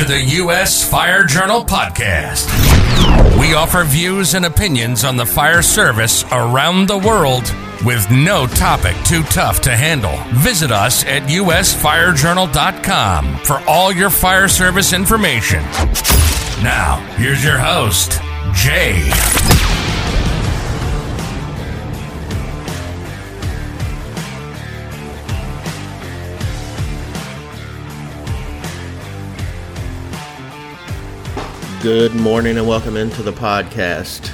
to the U.S. Fire Journal podcast. We offer views and opinions on the fire service around the world with no topic too tough to handle. Visit us at usfirejournal.com for all your fire service information. Now, here's your host, Jay. Good morning and welcome into the podcast.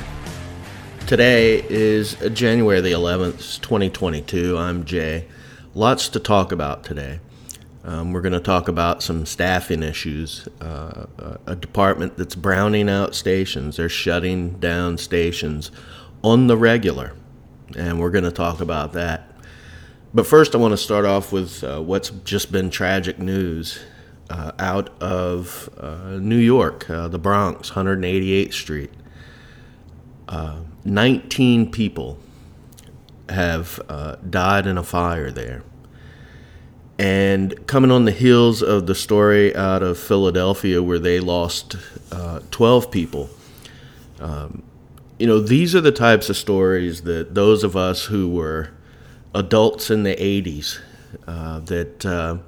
Today is January the 11th, 2022. I'm Jay. Lots to talk about today. Um, we're going to talk about some staffing issues. Uh, a department that's browning out stations, they're shutting down stations on the regular. And we're going to talk about that. But first, I want to start off with uh, what's just been tragic news uh, out of uh, New York, uh, the Bronx, 188th Street. Uh, 19 people have uh, died in a fire there. And coming on the heels of the story out of Philadelphia where they lost uh, 12 people, um, you know, these are the types of stories that those of us who were adults in the 80s that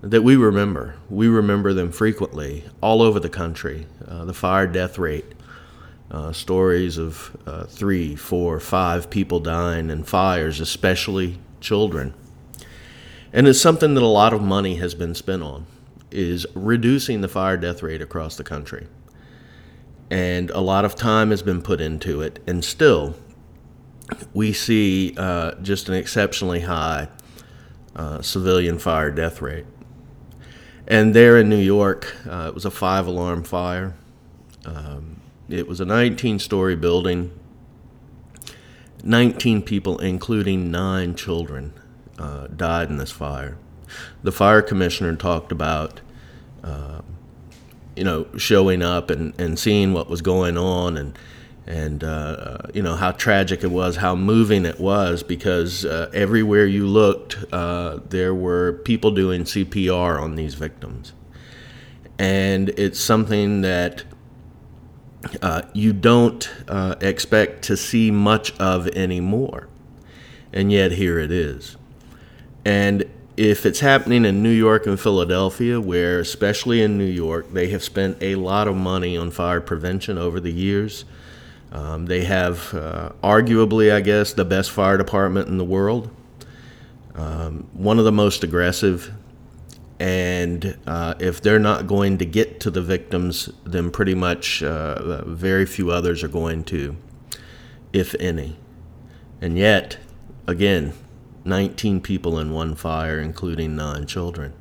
that we remember. We remember them frequently all over the country. Uh, the fire death rate, uh, stories of uh, three, four, five people dying in fires, especially children. And it's something that a lot of money has been spent on, is reducing the fire death rate across the country. And a lot of time has been put into it, and still, we see uh, just an exceptionally high uh, civilian fire death rate. And there in New York, uh, it was a five alarm fire. Um, it was a 19 story building. 19 people, including nine children, uh, died in this fire. The fire commissioner talked about, uh, you know, showing up and, and seeing what was going on and and uh, you know how tragic it was, how moving it was, because uh, everywhere you looked, uh, there were people doing CPR on these victims, and it's something that uh, you don't uh, expect to see much of anymore, and yet here it is, and. If it's happening in New York and Philadelphia, where especially in New York, they have spent a lot of money on fire prevention over the years, um, they have, uh, arguably, I guess, the best fire department in the world, um, one of the most aggressive. And uh, if they're not going to get to the victims, then pretty much uh, very few others are going to, if any. And yet, again, 19 people in one fire, including nine children.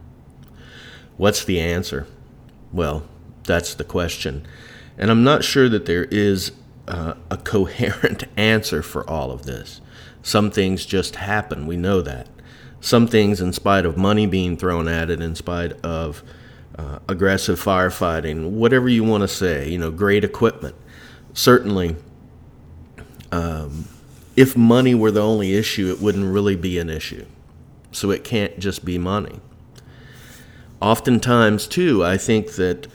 What's the answer? Well, that's the question. And I'm not sure that there is uh, a coherent answer for all of this. Some things just happen, we know that. Some things, in spite of money being thrown at it, in spite of uh, aggressive firefighting, whatever you want to say, you know, great equipment. Certainly, um, if money were the only issue, it wouldn't really be an issue. So it can't just be money. Oftentimes, too, I think that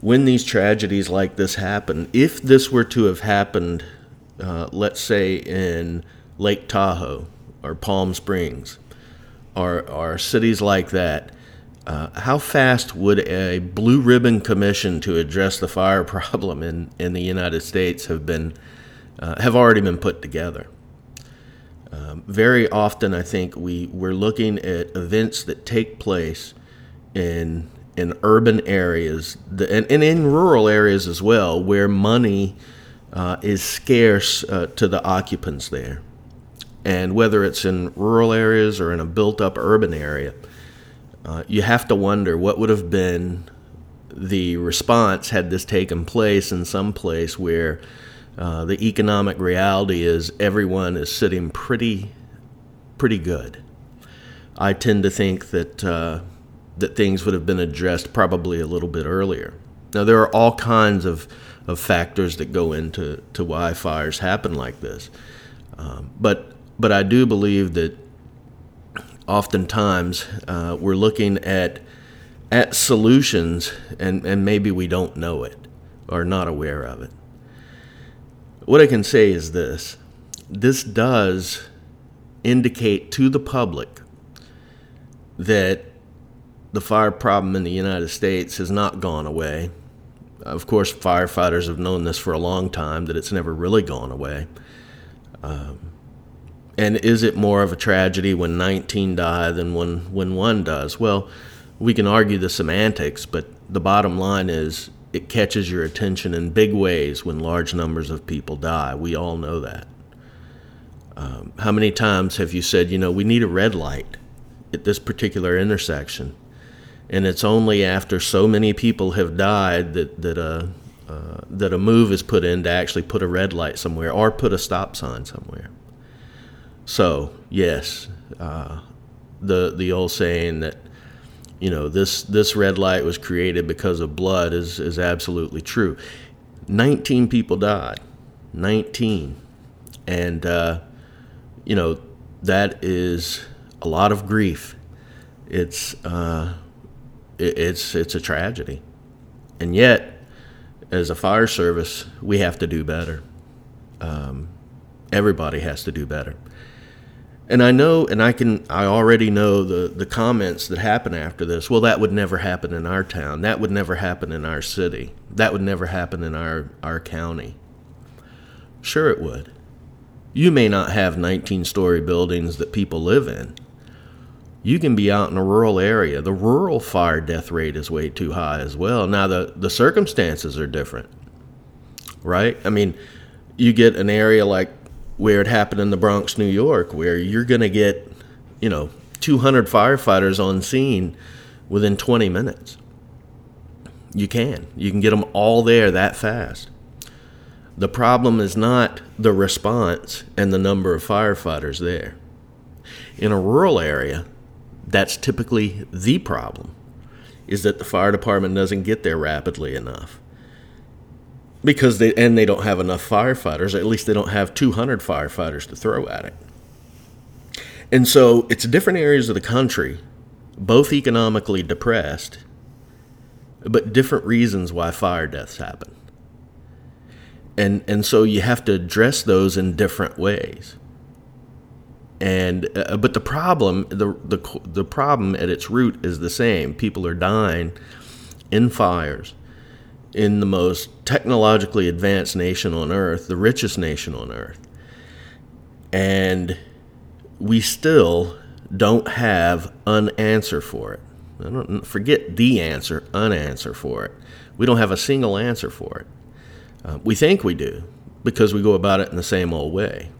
when these tragedies like this happen, if this were to have happened, uh, let's say in Lake Tahoe or Palm Springs or, or cities like that, uh, how fast would a blue ribbon commission to address the fire problem in, in the United States have been uh, have already been put together? Um, very often, I think we we're looking at events that take place in in urban areas and, and in rural areas as well, where money uh, is scarce uh, to the occupants there. And whether it's in rural areas or in a built up urban area, uh, you have to wonder what would have been the response had this taken place in some place where uh, the economic reality is everyone is sitting pretty, pretty good. I tend to think that uh, that things would have been addressed probably a little bit earlier. Now, there are all kinds of, of factors that go into to why fires happen like this. Um, but, but I do believe that oftentimes uh, we're looking at at solutions, and, and maybe we don't know it or not aware of it. What I can say is this this does indicate to the public that the fire problem in the United States has not gone away. Of course, firefighters have known this for a long time that it's never really gone away. Um, and is it more of a tragedy when 19 die than when, when one does? Well, we can argue the semantics, but the bottom line is it catches your attention in big ways when large numbers of people die. We all know that. Um, how many times have you said, you know, we need a red light at this particular intersection? And it's only after so many people have died that, that, a, uh, that a move is put in to actually put a red light somewhere or put a stop sign somewhere. So, yes, uh, the, the old saying that you know this this red light was created because of blood is is absolutely true. 19 people died. 19 and uh, you know that is a lot of grief. It's uh, it, it's it's a tragedy and yet as a fire service we have to do better um, everybody has to do better and I know, and I can, I already know the, the comments that happen after this. Well, that would never happen in our town. That would never happen in our city. That would never happen in our, our county. Sure, it would. You may not have 19 story buildings that people live in. You can be out in a rural area. The rural fire death rate is way too high as well. Now, the, the circumstances are different, right? I mean, you get an area like where it happened in the Bronx, New York, where you're going to get, you know, 200 firefighters on scene within 20 minutes. You can. You can get them all there that fast. The problem is not the response and the number of firefighters there. In a rural area, that's typically the problem is that the fire department doesn't get there rapidly enough because they and they don't have enough firefighters. At least they don't have 200 firefighters to throw at it. And so it's different areas of the country, both economically depressed, but different reasons why fire deaths happen. And and so you have to address those in different ways. And uh, but the problem the the the problem at its root is the same. People are dying in fires in the most technologically advanced nation on earth, the richest nation on earth. And we still don't have an answer for it. I don't forget the answer, an answer for it. We don't have a single answer for it. Uh, we think we do because we go about it in the same old way.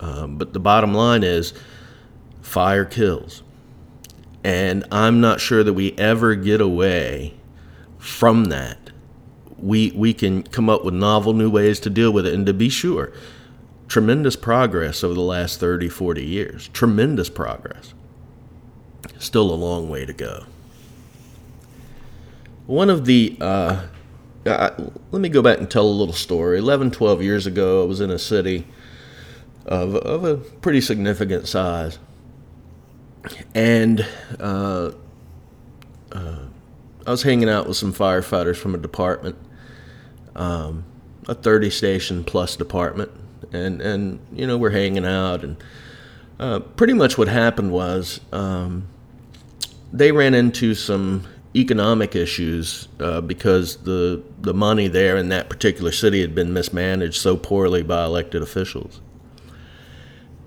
Um, but the bottom line is fire kills. And I'm not sure that we ever get away from that, we we can come up with novel new ways to deal with it. And to be sure, tremendous progress over the last 30, 40 years. Tremendous progress. Still a long way to go. One of the, uh, let me go back and tell a little story. 11, 12 years ago, I was in a city of, of a pretty significant size. And uh, uh I was hanging out with some firefighters from a department, um, a 30 station plus department, and and you know we're hanging out, and uh, pretty much what happened was um, they ran into some economic issues uh, because the the money there in that particular city had been mismanaged so poorly by elected officials.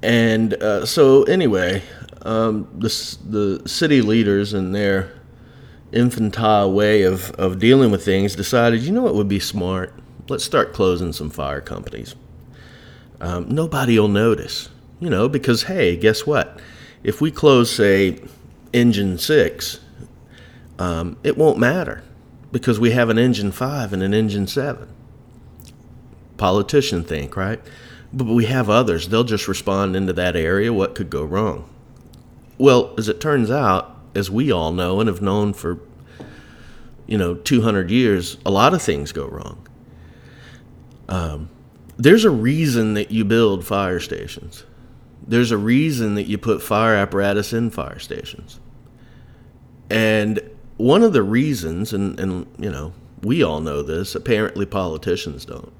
And uh, so anyway, um, the the city leaders and their infantile way of, of dealing with things, decided, you know what would be smart? Let's start closing some fire companies. Um, nobody will notice, you know, because hey, guess what? If we close, say, engine six, um, it won't matter because we have an engine five and an engine seven. Politician think, right? But we have others. They'll just respond into that area. What could go wrong? Well, as it turns out, as we all know and have known for you know 200 years, a lot of things go wrong. Um, there's a reason that you build fire stations. There's a reason that you put fire apparatus in fire stations. And one of the reasons, and, and you know, we all know this, apparently politicians don't,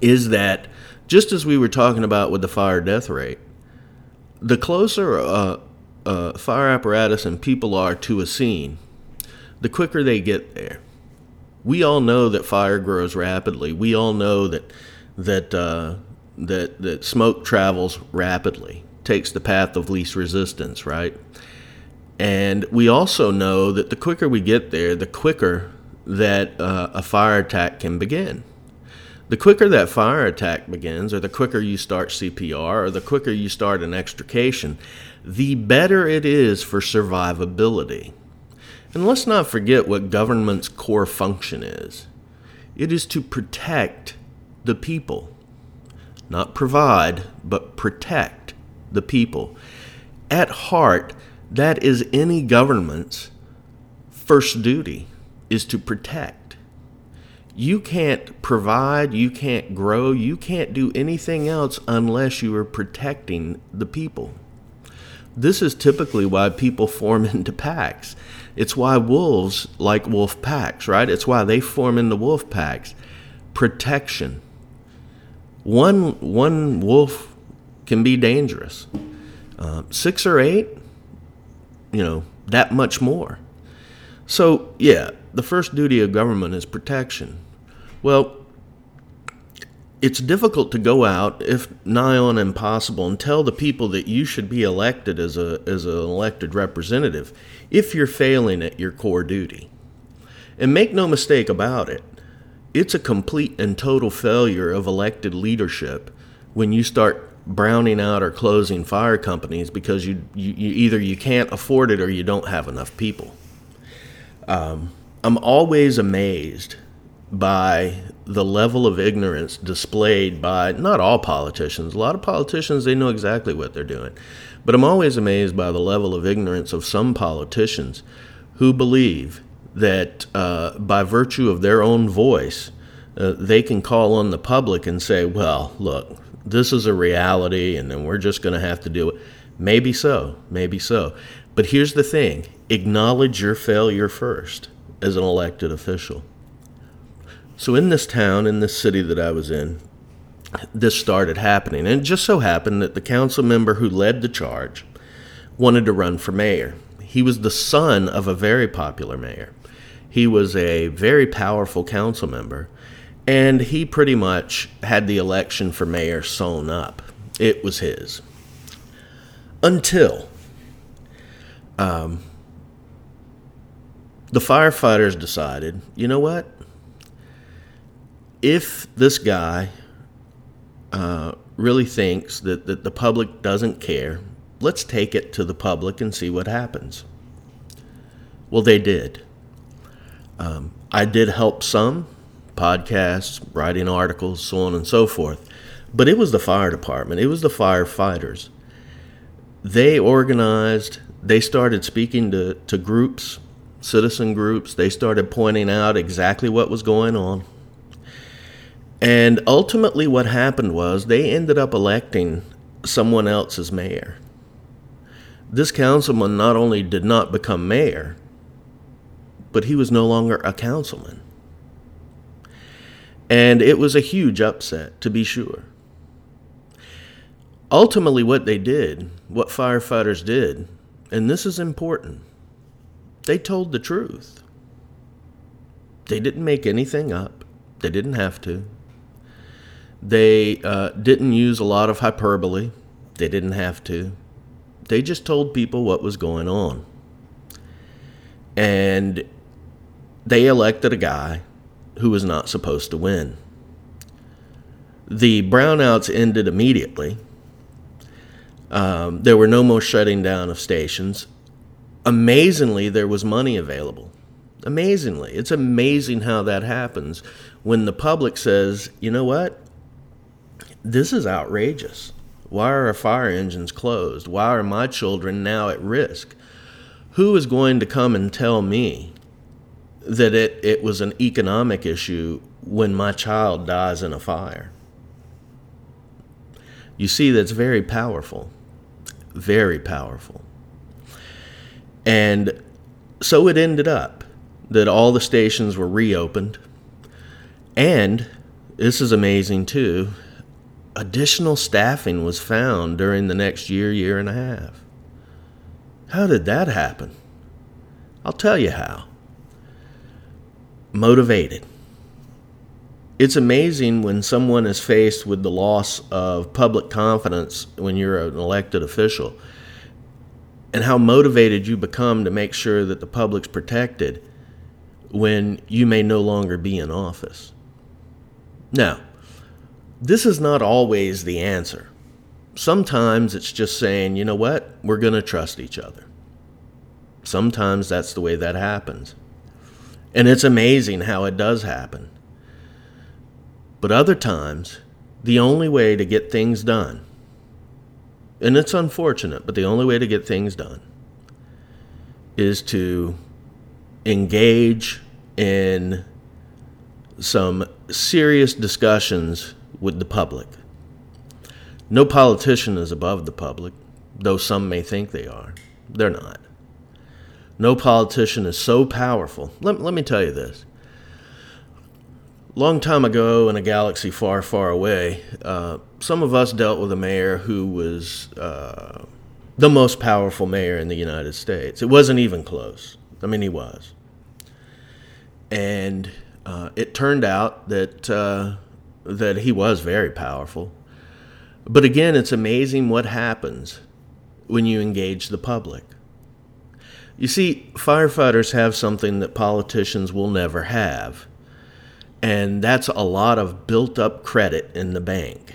is that just as we were talking about with the fire death rate, the closer a, a fire apparatus and people are to a scene, the quicker they get there. We all know that fire grows rapidly. We all know that that uh, that that smoke travels rapidly, takes the path of least resistance, right? And we also know that the quicker we get there, the quicker that uh, a fire attack can begin. The quicker that fire attack begins, or the quicker you start CPR, or the quicker you start an extrication, the better it is for survivability. And let's not forget what government's core function is it is to protect the people, not provide, but protect the people. At heart, that is any government's first duty is to protect. You can't provide, you can't grow, you can't do anything else unless you are protecting the people. This is typically why people form into packs. It's why wolves like wolf packs, right? It's why they form into wolf packs. Protection. One one wolf can be dangerous. Uh, six or eight, you know, that much more. So yeah, the first duty of government is protection. Well, it's difficult to go out, if nigh on impossible, and tell the people that you should be elected as a as an elected representative if you're failing at your core duty. And make no mistake about it, it's a complete and total failure of elected leadership when you start browning out or closing fire companies because you, you, you either you can't afford it or you don't have enough people. Um, I'm always amazed by the level of ignorance displayed by not all politicians. A lot of politicians, they know exactly what they're doing. But I'm always amazed by the level of ignorance of some politicians who believe that uh, by virtue of their own voice, uh, they can call on the public and say, well, look, this is a reality and then we're just going to have to do it. Maybe so, maybe so. But here's the thing acknowledge your failure first as an elected official. So, in this town, in this city that I was in, this started happening. And it just so happened that the council member who led the charge wanted to run for mayor. He was the son of a very popular mayor. He was a very powerful council member, and he pretty much had the election for mayor sewn up. It was his. Until um, the firefighters decided, you know what? If this guy uh, really thinks that, that the public doesn't care, let's take it to the public and see what happens. Well, they did. Um, I did help some podcasts, writing articles, so on and so forth. But it was the fire department, it was the firefighters. They organized, they started speaking to, to groups citizen groups. They started pointing out exactly what was going on. And ultimately, what happened was they ended up electing someone else as mayor. This councilman not only did not become mayor, but he was no longer a councilman. And it was a huge upset, to be sure. Ultimately, what they did, what firefighters did, and this is important, they told the truth. They didn't make anything up. They didn't have to. They uh, didn't use a lot of hyperbole. They didn't have to. They just told people what was going on. And they elected a guy who was not supposed to win. The brownouts ended immediately. Um, there were no more shutting down of stations amazingly, there was money available. Amazingly. It's amazing how that happens when the public says, you know what? This is outrageous. Why are our fire engines closed? Why are my children now at risk? Who is going to come and tell me that it, it was an economic issue when my child dies in a fire? You see, that's very powerful. Very powerful. And so it ended up that all the stations were reopened. And this is amazing too additional staffing was found during the next year, year and a half. How did that happen? I'll tell you how. Motivated. It's amazing when someone is faced with the loss of public confidence when you're an elected official and how motivated you become to make sure that the public's protected when you may no longer be in office. Now, this is not always the answer. Sometimes it's just saying, you know what, we're going to trust each other. Sometimes that's the way that happens. And it's amazing how it does happen. But other times, the only way to get things done, and it's unfortunate, but the only way to get things done is to engage in some serious discussions with the public. No politician is above the public, though some may think they are. They're not. No politician is so powerful. Let, let me tell you this. Long time ago, in a galaxy far, far away, uh, some of us dealt with a mayor who was uh, the most powerful mayor in the United States. It wasn't even close. I mean, he was. And uh, it turned out that uh, that he was very powerful. But again, it's amazing what happens when you engage the public. You see, firefighters have something that politicians will never have, and that's a lot of built up credit in the bank,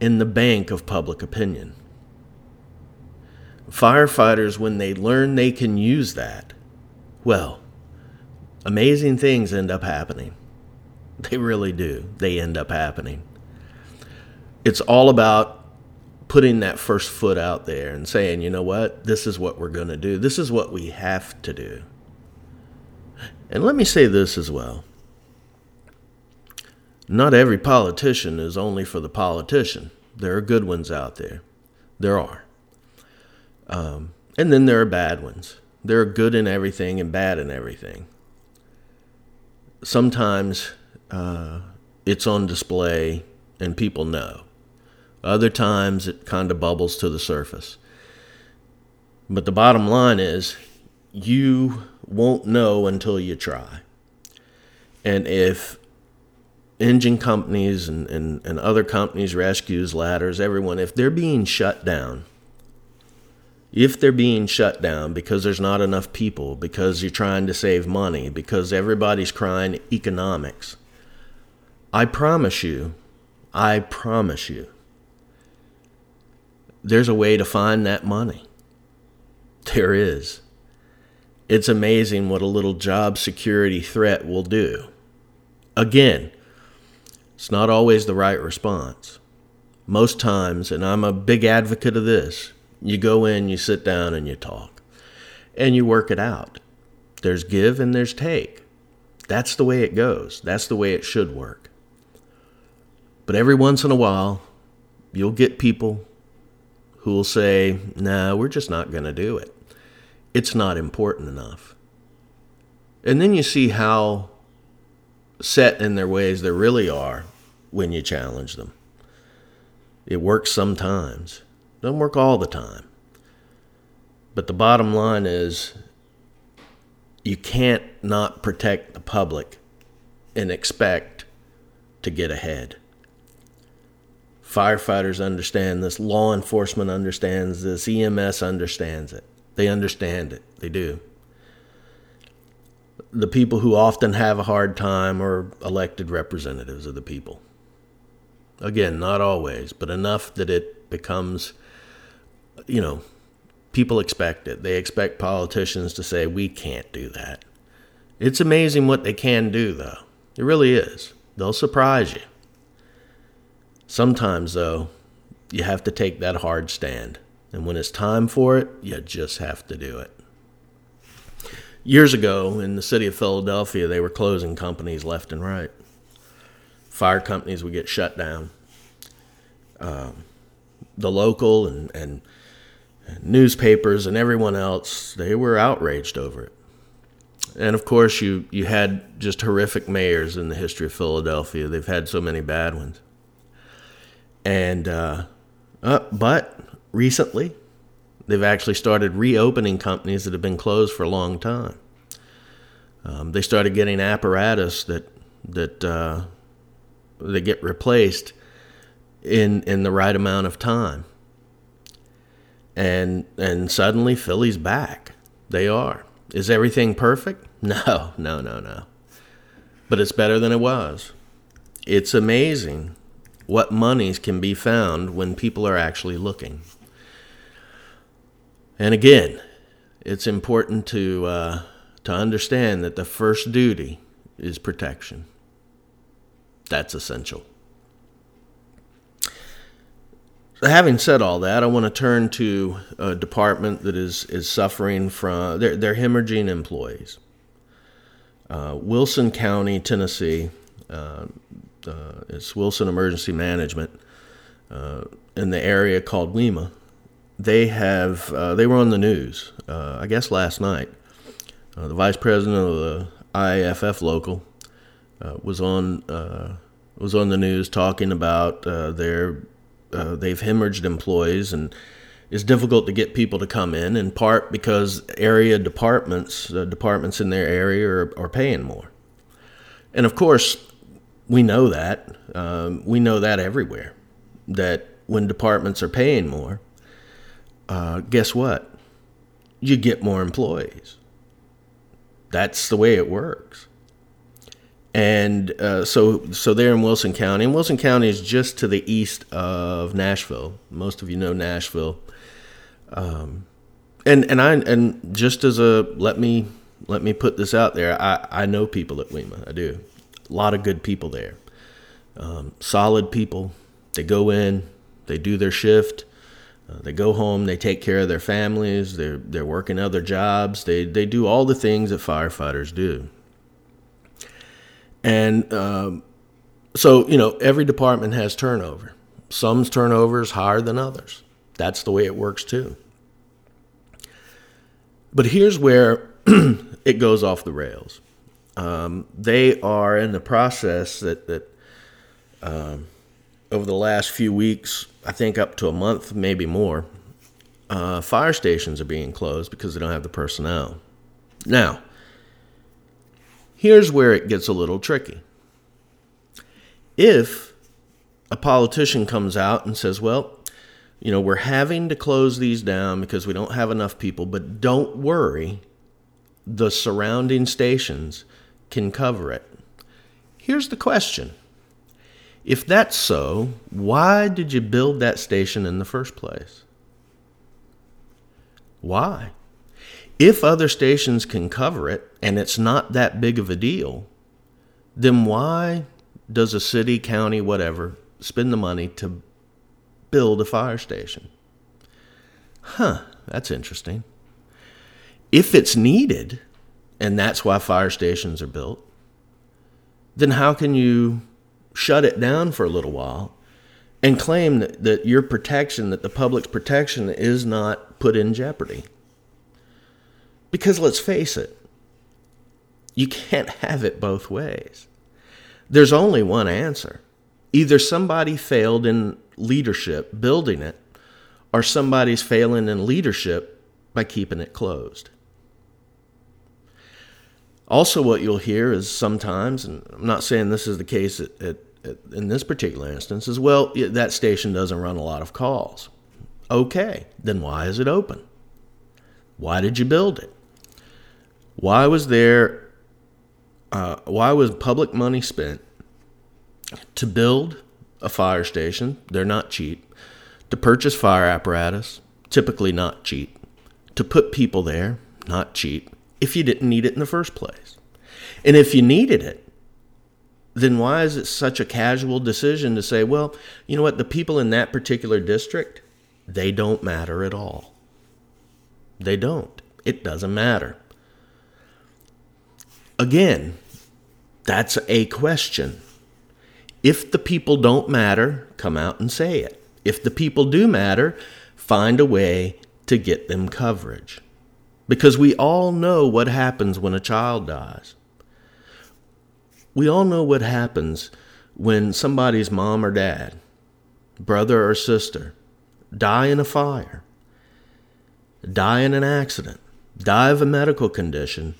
in the bank of public opinion. Firefighters, when they learn they can use that, well, amazing things end up happening. They really do. They end up happening. It's all about putting that first foot out there and saying, you know what, this is what we're going to do. This is what we have to do. And let me say this as well. Not every politician is only for the politician. There are good ones out there. There are. Um, and then there are bad ones. There are good in everything and bad in everything. Sometimes uh, it's on display and people know. Other times it kind of bubbles to the surface. But the bottom line is you won't know until you try. And if engine companies and, and, and other companies, rescues, ladders, everyone, if they're being shut down, if they're being shut down because there's not enough people, because you're trying to save money, because everybody's crying economics, I promise you, I promise you, there's a way to find that money. There is. It's amazing what a little job security threat will do. Again, it's not always the right response. Most times, and I'm a big advocate of this, you go in, you sit down, and you talk, and you work it out. There's give and there's take. That's the way it goes. That's the way it should work. But every once in a while, you'll get people who will say, nah, we're just not going to do it. It's not important enough. And then you see how set in their ways they really are when you challenge them. It works sometimes, it doesn't work all the time. But the bottom line is you can't not protect the public and expect to get ahead. Firefighters understand this. Law enforcement understands this. EMS understands it. They understand it. They do. The people who often have a hard time are elected representatives of the people. Again, not always, but enough that it becomes, you know, people expect it. They expect politicians to say, we can't do that. It's amazing what they can do, though. It really is. They'll surprise you. Sometimes, though, you have to take that hard stand. And when it's time for it, you just have to do it. Years ago, in the city of Philadelphia, they were closing companies left and right. Fire companies would get shut down. Um, the local and, and newspapers and everyone else, they were outraged over it. And of course, you, you had just horrific mayors in the history of Philadelphia. They've had so many bad ones. And, uh, uh, but recently, they've actually started reopening companies that have been closed for a long time. Um, they started getting apparatus that that uh, they get replaced in in the right amount of time. And and suddenly Philly's back. They are. Is everything perfect? No, no, no, no. But it's better than it was. It's amazing what monies can be found when people are actually looking. And again, it's important to uh, to understand that the first duty is protection. That's essential. Having said all that, I want to turn to a department that is, is suffering from, they're, they're hemorrhaging employees. Uh, Wilson County, Tennessee, uh, uh, it's Wilson Emergency Management uh, in the area called WEMA. They have, uh, they were on the news, uh, I guess last night. the vice president of the IAFF local was on, was on the news talking about their uh, they've hemorrhaged employees and it's difficult to get people to come in in part because area departments uh, departments in their area are, are, paying more and of course we know that um, we know that everywhere that when departments are paying more uh, guess what you get more employees that's the way it works and uh, so so they're in Wilson County, and Wilson County is just to the east of Nashville. Most of you know Nashville. Um, and and I and just as a let me let me put this out there, I I know people at WEMA. I do a lot of good people there, um, solid people. They go in, they do their shift. Uh, they go home, they take care of their families, they're, they're working other jobs, they, they do all the things that firefighters do. And um, so, you know, every department has turnover. Some's turnover is higher than others. That's the way it works too. But here's where it goes off the rails. Um, they are in the process that, that um, over the last few weeks, I think up to a month, maybe more, uh, fire stations are being closed because they don't have the personnel. Now, Here's where it gets a little tricky. If a politician comes out and says, well, you know, we're having to close these down because we don't have enough people, but don't worry, the surrounding stations can cover it. Here's the question If that's so, why did you build that station in the first place? Why? If other stations can cover it and it's not that big of a deal, then why does a city, county, whatever, spend the money to build a fire station? Huh, that's interesting. If it's needed, and that's why fire stations are built, then how can you shut it down for a little while and claim that, that your protection, that the public's protection is not put in jeopardy? Because let's face it, you can't have it both ways. There's only one answer. Either somebody failed in leadership building it, or somebody's failing in leadership by keeping it closed. Also, what you'll hear is sometimes, and I'm not saying this is the case at, at, at, in this particular instance, is well, that station doesn't run a lot of calls. Okay, then why is it open? Why did you build it? Why was there? Uh, why was public money spent to build a fire station? They're not cheap. To purchase fire apparatus, typically not cheap. To put people there, not cheap. If you didn't need it in the first place, and if you needed it, then why is it such a casual decision to say, well, you know what, the people in that particular district, they don't matter at all. They don't. It doesn't matter. Again, that's a question. If the people don't matter, come out and say it. If the people do matter, find a way to get them coverage. Because we all know what happens when a child dies. We all know what happens when somebody's mom or dad, brother or sister, die in a fire, die in an accident, die of a medical condition,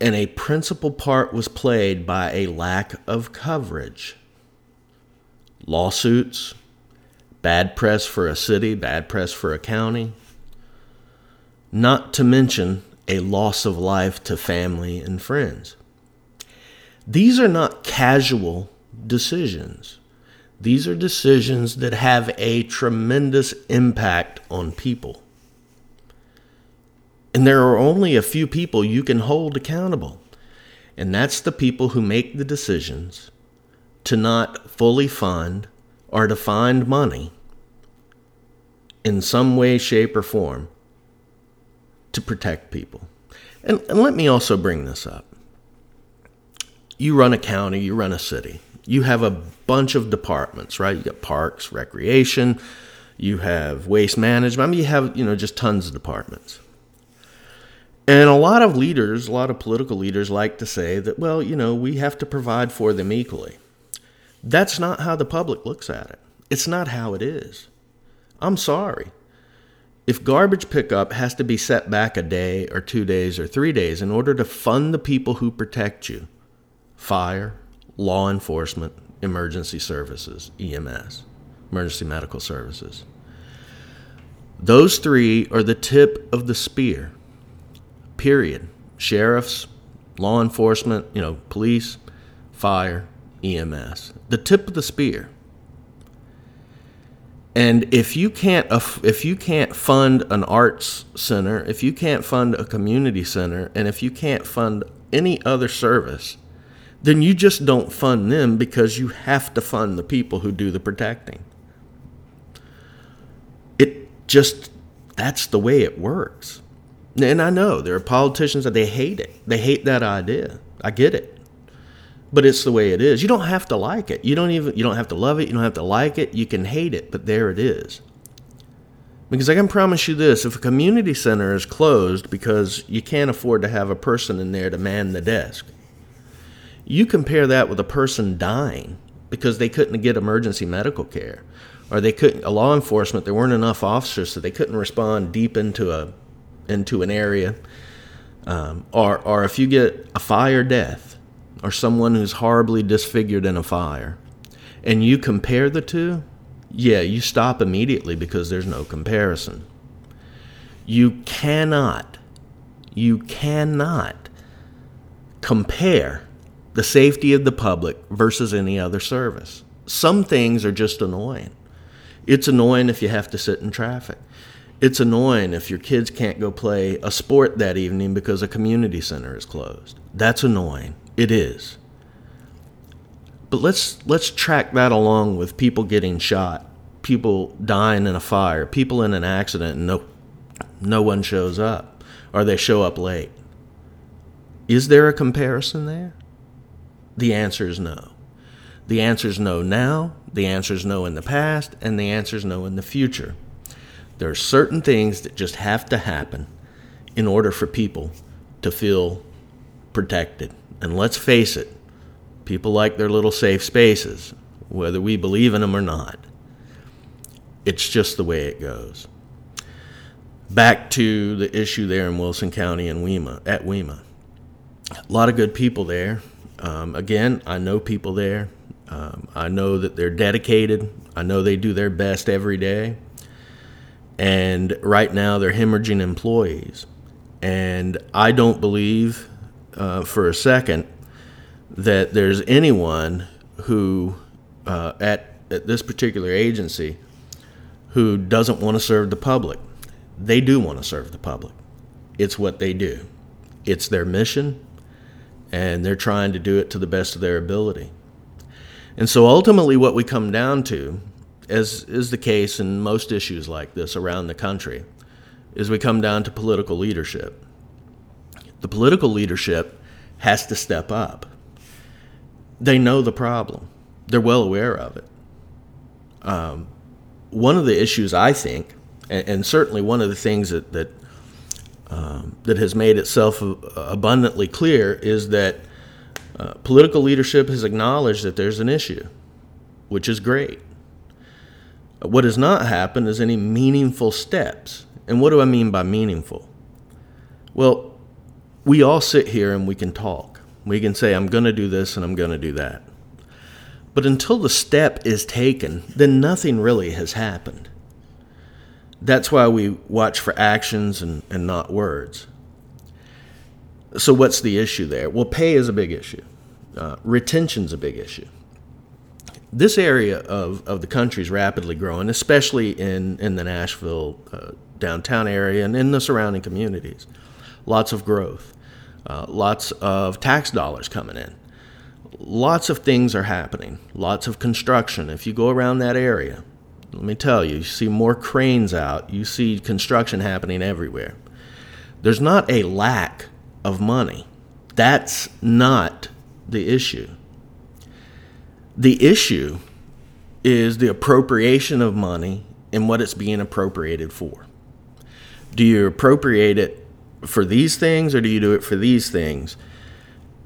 and a principal part was played by a lack of coverage. Lawsuits, bad press for a city, bad press for a county, not to mention a loss of life to family and friends. These are not casual decisions. These are decisions that have a tremendous impact on people. And there are only a few people you can hold accountable. And that's the people who make the decisions to not fully fund or to find money in some way, shape, or form to protect people. And, and let me also bring this up. You run a county, you run a city, you have a bunch of departments, right? You got parks, recreation, you have waste management. I mean, you have, you know, just tons of departments. And a lot of leaders, a lot of political leaders like to say that, well, you know, we have to provide for them equally. That's not how the public looks at it. It's not how it is. I'm sorry. If garbage pickup has to be set back a day or two days or three days in order to fund the people who protect you fire, law enforcement, emergency services, EMS, emergency medical services those three are the tip of the spear period. Sheriffs, law enforcement, you know, police, fire, EMS. The tip of the spear. And if you can't if you can't fund an arts center, if you can't fund a community center, and if you can't fund any other service, then you just don't fund them because you have to fund the people who do the protecting. It just that's the way it works. And I know there are politicians that they hate it. They hate that idea. I get it. But it's the way it is. You don't have to like it. You don't even you don't have to love it. You don't have to like it. You can hate it, but there it is. Because I can promise you this, if a community center is closed because you can't afford to have a person in there to man the desk. You compare that with a person dying because they couldn't get emergency medical care or they couldn't a law enforcement there weren't enough officers so they couldn't respond deep into a into an area, um, or or if you get a fire death or someone who's horribly disfigured in a fire, and you compare the two, yeah, you stop immediately because there's no comparison. You cannot, you cannot compare the safety of the public versus any other service. Some things are just annoying. It's annoying if you have to sit in traffic it's annoying if your kids can't go play a sport that evening because a community center is closed. That's annoying. It is. But let's let's track that along with people getting shot, people dying in a fire, people in an accident and no no one shows up or they show up late. Is there a comparison there? The answer is no. The answer is no now, the answer is no in the past, and the answer is no in the future. There are certain things that just have to happen in order for people to feel protected. And let's face it, people like their little safe spaces, whether we believe in them or not. It's just the way it goes. Back to the issue there in Wilson County and WEMA, at WEMA. A lot of good people there. Um, again, I know people there. Um, I know that they're dedicated. I know they do their best every day and right now they're hemorrhaging employees. And I don't believe uh, for a second that there's anyone who uh, at, at this particular agency who doesn't want to serve the public. They do want to serve the public. It's what they do. It's their mission, and they're trying to do it to the best of their ability. And so ultimately, what we come down to as is the case in most issues like this around the country, is we come down to political leadership. The political leadership has to step up. They know the problem, they're well aware of it. Um, one of the issues I think And, and certainly one of the things that, that, um, that has made itself abundantly clear is that uh, political leadership has acknowledged that there's an issue, which is great. What has not happened is any meaningful steps. And what do I mean by meaningful? Well, we all sit here and we can talk. We can say, I'm going to do this and I'm going to do that. But until the step is taken, then nothing really has happened. That's why we watch for actions and, and not words. So, what's the issue there? Well, pay is a big issue, uh, retention's a big issue. This area of, of the country is rapidly growing, especially in, in the Nashville uh, downtown area and in the surrounding communities. Lots of growth, uh, lots of tax dollars coming in. Lots of things are happening, lots of construction. If you go around that area, let me tell you, you see more cranes out, you see construction happening everywhere. There's not a lack of money. That's not the issue. The issue is the appropriation of money and what it's being appropriated for. Do you appropriate it for these things or do you do it for these things?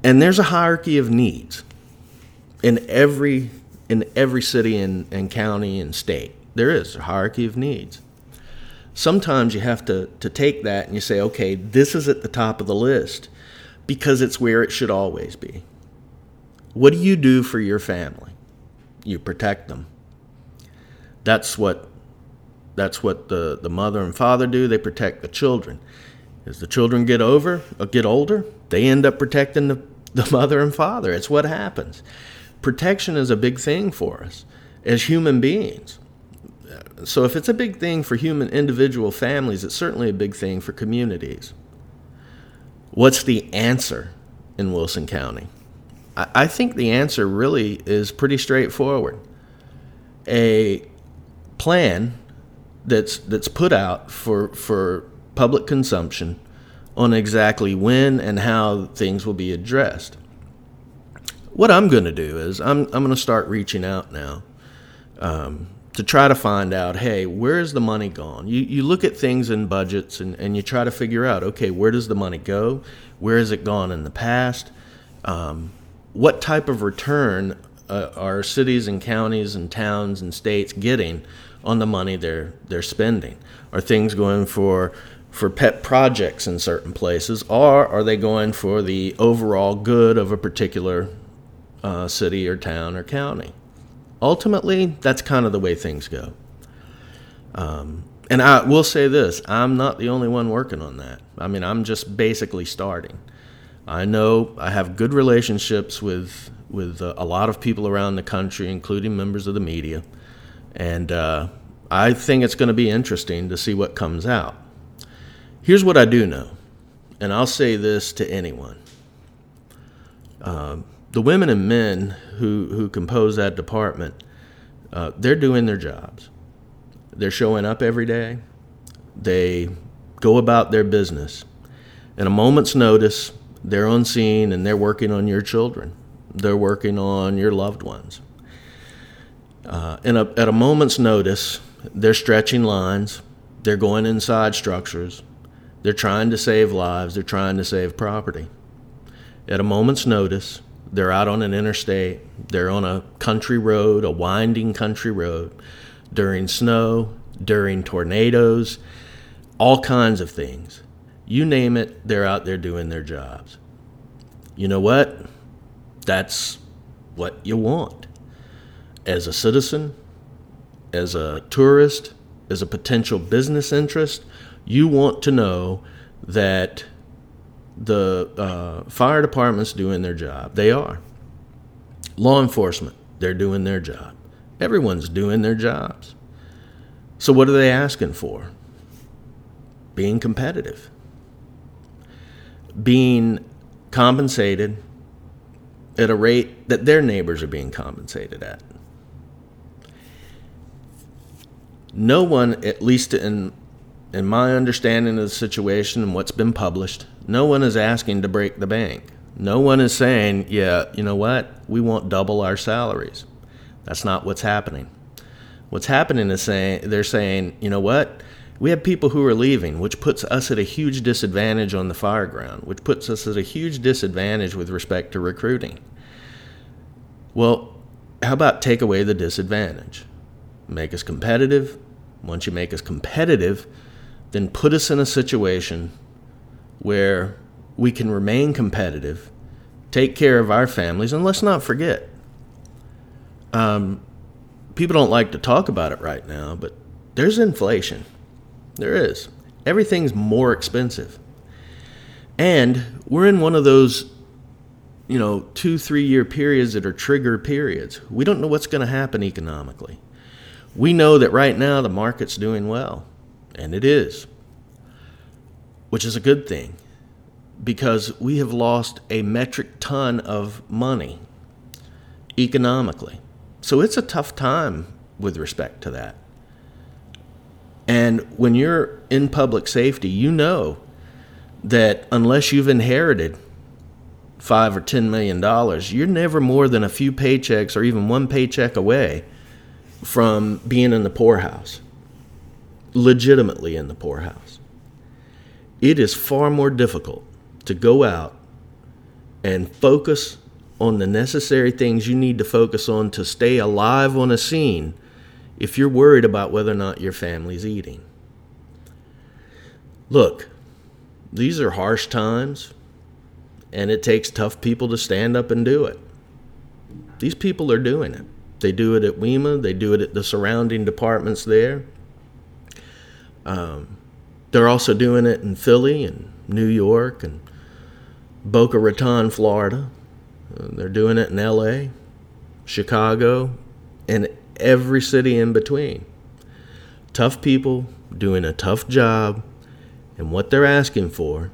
And there's a hierarchy of needs in every in every city and, and county and state. There is a hierarchy of needs. Sometimes you have to, to take that and you say, okay, this is at the top of the list because it's where it should always be. What do you do for your family? You protect them. That's what that's what the, the mother and father do. They protect the children. As the children get over or get older, they end up protecting the, the mother and father. It's what happens. Protection is a big thing for us as human beings. So if it's a big thing for human individual families, it's certainly a big thing for communities. What's the answer in Wilson County? I think the answer really is pretty straightforward. A plan that's that's put out for for public consumption on exactly when and how things will be addressed. What I'm going to do is I'm I'm going to start reaching out now um, to try to find out, hey, where's the money gone? You, you look at things in budgets and, and you try to figure out, okay, where does the money go? Where has it gone in the past? Um, what type of return uh, are cities and counties and towns and states getting on the money they're they're spending? Are things going for for pet projects in certain places, or are they going for the overall good of a particular uh, city or town or county? ultimately, that's kind of the way things go. Um, and I will say this I'm not the only one working on that. I mean, I'm just basically starting. I know I have good relationships with, with uh, a lot of people around the country, including members of the media. And uh, I think it's going to be interesting to see what comes out. Here's what I do know, and I'll say this to anyone. Um, the women and men who, who compose that department, uh, they're doing their jobs. They're showing up every day. They go about their business. In a moment's notice, they're on scene and they're working on your children. They're working on your loved ones. Uh, in a, at a moment's notice, they're stretching lines. They're going inside structures. They're trying to save lives. They're trying to save property. At a moment's notice, they're out on an interstate, they're on a country road, a winding country road, during snow, during tornadoes, all kinds of things. You name it, they're out there doing their jobs. You know what? That's what you want. As a citizen, as a tourist, as a potential business interest, you want to know that the uh, fire department's doing their job. They are. Law enforcement, they're doing their job. Everyone's doing their jobs. So, what are they asking for? Being competitive, being compensated at a rate that their neighbors are being compensated at. No one, at least in in my understanding of the situation and what's been published, no one is asking to break the bank. No one is saying, yeah, you know what, we want double our salaries. That's not what's happening. What's happening is saying they're saying, you know what, We have people who are leaving, which puts us at a huge disadvantage on the fire ground, which puts us at a huge disadvantage with respect to recruiting. Well, how about take away the disadvantage? Make us competitive. Once you make us competitive, then put us in a situation where we can remain competitive, take care of our families, and let's not forget. Um, people don't like to talk about it right now, but there's inflation. There is. Everything's more expensive. And we're in one of those, you know, two, three year periods that are trigger periods. We don't know what's going to happen economically. We know that right now the market's doing well, and it is, which is a good thing because we have lost a metric ton of money economically. So it's a tough time with respect to that. And when you're in public safety, you know that unless you've inherited five or ten million dollars, you're never more than a few paychecks or even one paycheck away from being in the poorhouse, legitimately in the poorhouse. It is far more difficult to go out and focus on the necessary things you need to focus on to stay alive on a scene if you're worried about whether or not your family's eating. Look, these are harsh times, and it takes tough people to stand up and do it. These people are doing it. They do it at WEMA, they do it at the surrounding departments there. Um, they're also doing it in Philly and New York and Boca Raton, Florida. Uh, they're doing it in LA, Chicago, and every city in between. Tough people doing a tough job, and what they're asking for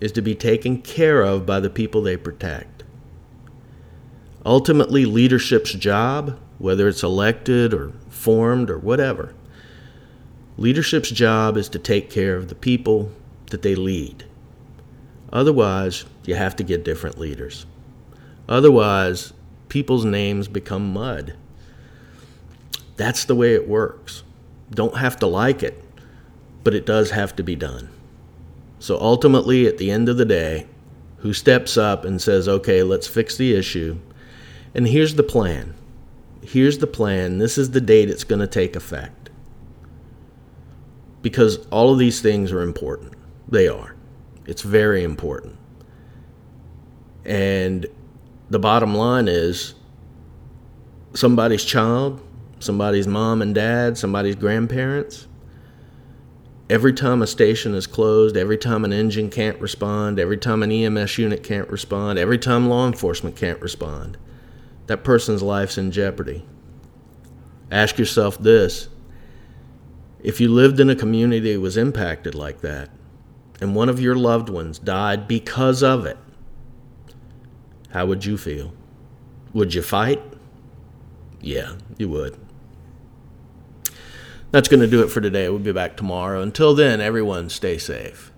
is to be taken care of by the people they protect. Ultimately, leadership's job, whether it's elected or formed or whatever, leadership's job is to take care of the people that they lead. Otherwise, you have to get different leaders. Otherwise, people's names become mud. That's the way it works. Don't have to like it, but it does have to be done. So ultimately, at the end of the day, who steps up and says, okay, let's fix the issue? And here's the plan. Here's the plan. This is the date it's going to take effect. Because all of these things are important. They are. It's very important. And the bottom line is somebody's child, somebody's mom and dad, somebody's grandparents. Every time a station is closed, every time an engine can't respond, every time an EMS unit can't respond, every time law enforcement can't respond, that person's life's in jeopardy. Ask yourself this if you lived in a community that was impacted like that, and one of your loved ones died because of it, how would you feel? Would you fight? Yeah, you would. That's going to do it for today. We'll be back tomorrow. Until then, everyone stay safe.